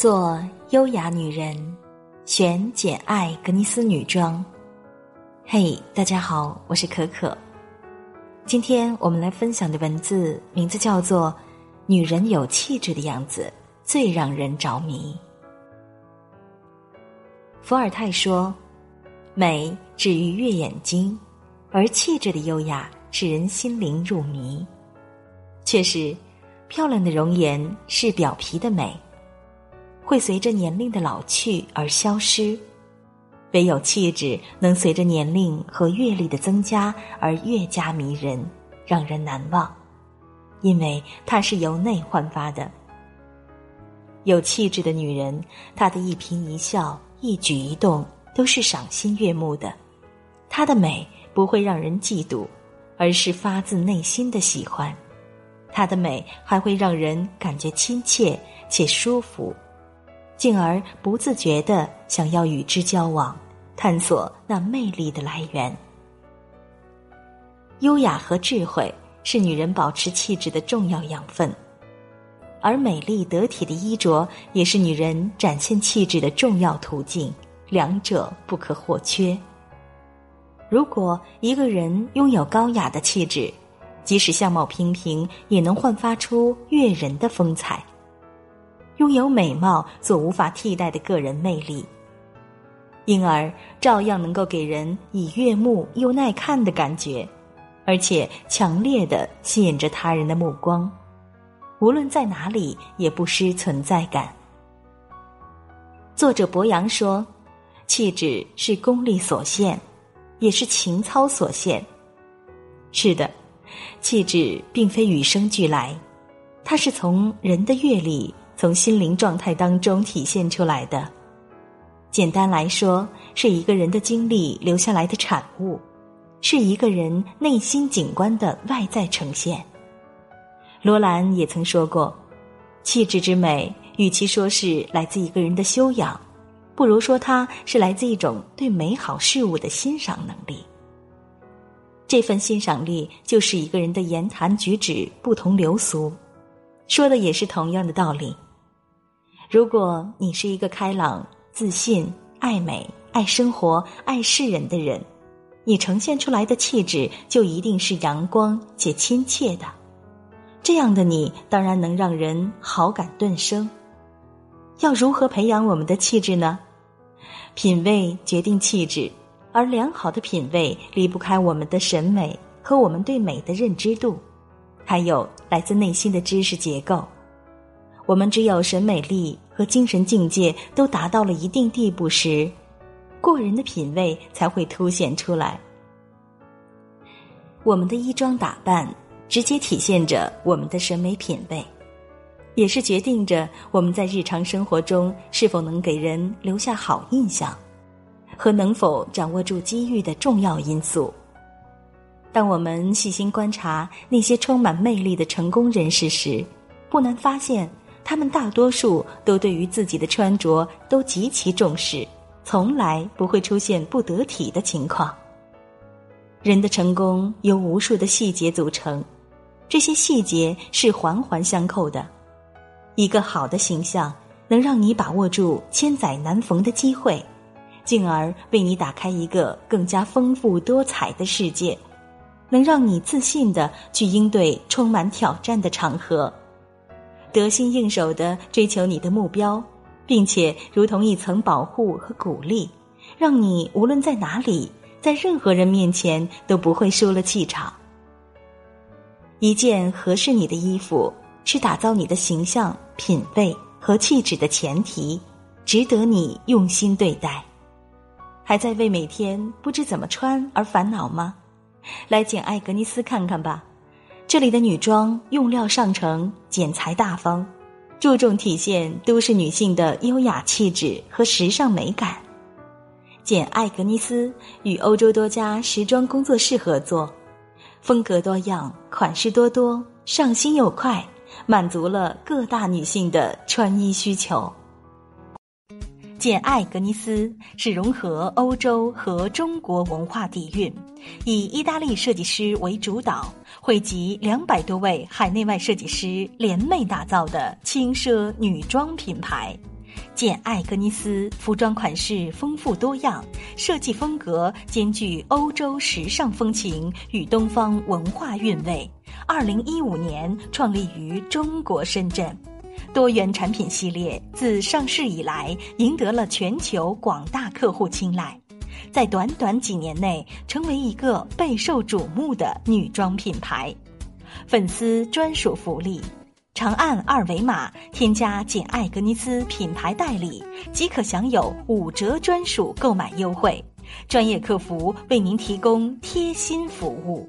做优雅女人，选简爱格尼斯女装。嘿，大家好，我是可可。今天我们来分享的文字名字叫做《女人有气质的样子最让人着迷》。伏尔泰说：“美只愉悦眼睛，而气质的优雅使人心灵入迷。”确实，漂亮的容颜是表皮的美。会随着年龄的老去而消失，唯有气质能随着年龄和阅历的增加而越加迷人，让人难忘，因为它是由内焕发的。有气质的女人，她的一颦一笑、一举一动都是赏心悦目的，她的美不会让人嫉妒，而是发自内心的喜欢，她的美还会让人感觉亲切且舒服。进而不自觉的想要与之交往，探索那魅力的来源。优雅和智慧是女人保持气质的重要养分，而美丽得体的衣着也是女人展现气质的重要途径，两者不可或缺。如果一个人拥有高雅的气质，即使相貌平平，也能焕发出悦人的风采。拥有美貌所无法替代的个人魅力，因而照样能够给人以悦目又耐看的感觉，而且强烈的吸引着他人的目光，无论在哪里也不失存在感。作者博洋说：“气质是功力所限，也是情操所限。”是的，气质并非与生俱来，它是从人的阅历。从心灵状态当中体现出来的，简单来说，是一个人的经历留下来的产物，是一个人内心景观的外在呈现。罗兰也曾说过，气质之美，与其说是来自一个人的修养，不如说它是来自一种对美好事物的欣赏能力。这份欣赏力，就是一个人的言谈举止不同流俗，说的也是同样的道理。如果你是一个开朗、自信、爱美、爱生活、爱世人的人，你呈现出来的气质就一定是阳光且亲切的。这样的你当然能让人好感顿生。要如何培养我们的气质呢？品味决定气质，而良好的品味离不开我们的审美和我们对美的认知度，还有来自内心的知识结构。我们只有审美力和精神境界都达到了一定地步时，过人的品味才会凸显出来。我们的衣装打扮直接体现着我们的审美品味，也是决定着我们在日常生活中是否能给人留下好印象，和能否掌握住机遇的重要因素。当我们细心观察那些充满魅力的成功人士时，不难发现。他们大多数都对于自己的穿着都极其重视，从来不会出现不得体的情况。人的成功由无数的细节组成，这些细节是环环相扣的。一个好的形象能让你把握住千载难逢的机会，进而为你打开一个更加丰富多彩的世界，能让你自信的去应对充满挑战的场合。得心应手的追求你的目标，并且如同一层保护和鼓励，让你无论在哪里，在任何人面前都不会输了气场。一件合适你的衣服，是打造你的形象、品味和气质的前提，值得你用心对待。还在为每天不知怎么穿而烦恼吗？来简爱格尼斯看看吧。这里的女装用料上乘，剪裁大方，注重体现都市女性的优雅气质和时尚美感。简·艾格尼斯与欧洲多家时装工作室合作，风格多样，款式多多，上新又快，满足了各大女性的穿衣需求。简·爱格尼斯是融合欧洲和中国文化底蕴，以意大利设计师为主导，汇集两百多位海内外设计师联袂打造的轻奢女装品牌，简·爱格尼斯服装款式丰富多样，设计风格兼具欧洲时尚风情与东方文化韵味。二零一五年创立于中国深圳，多元产品系列自上市以来，赢得了全球广大客户青睐。在短短几年内，成为一个备受瞩目的女装品牌。粉丝专属福利：长按二维码添加简·爱格尼斯品牌代理，即可享有五折专属购买优惠。专业客服为您提供贴心服务。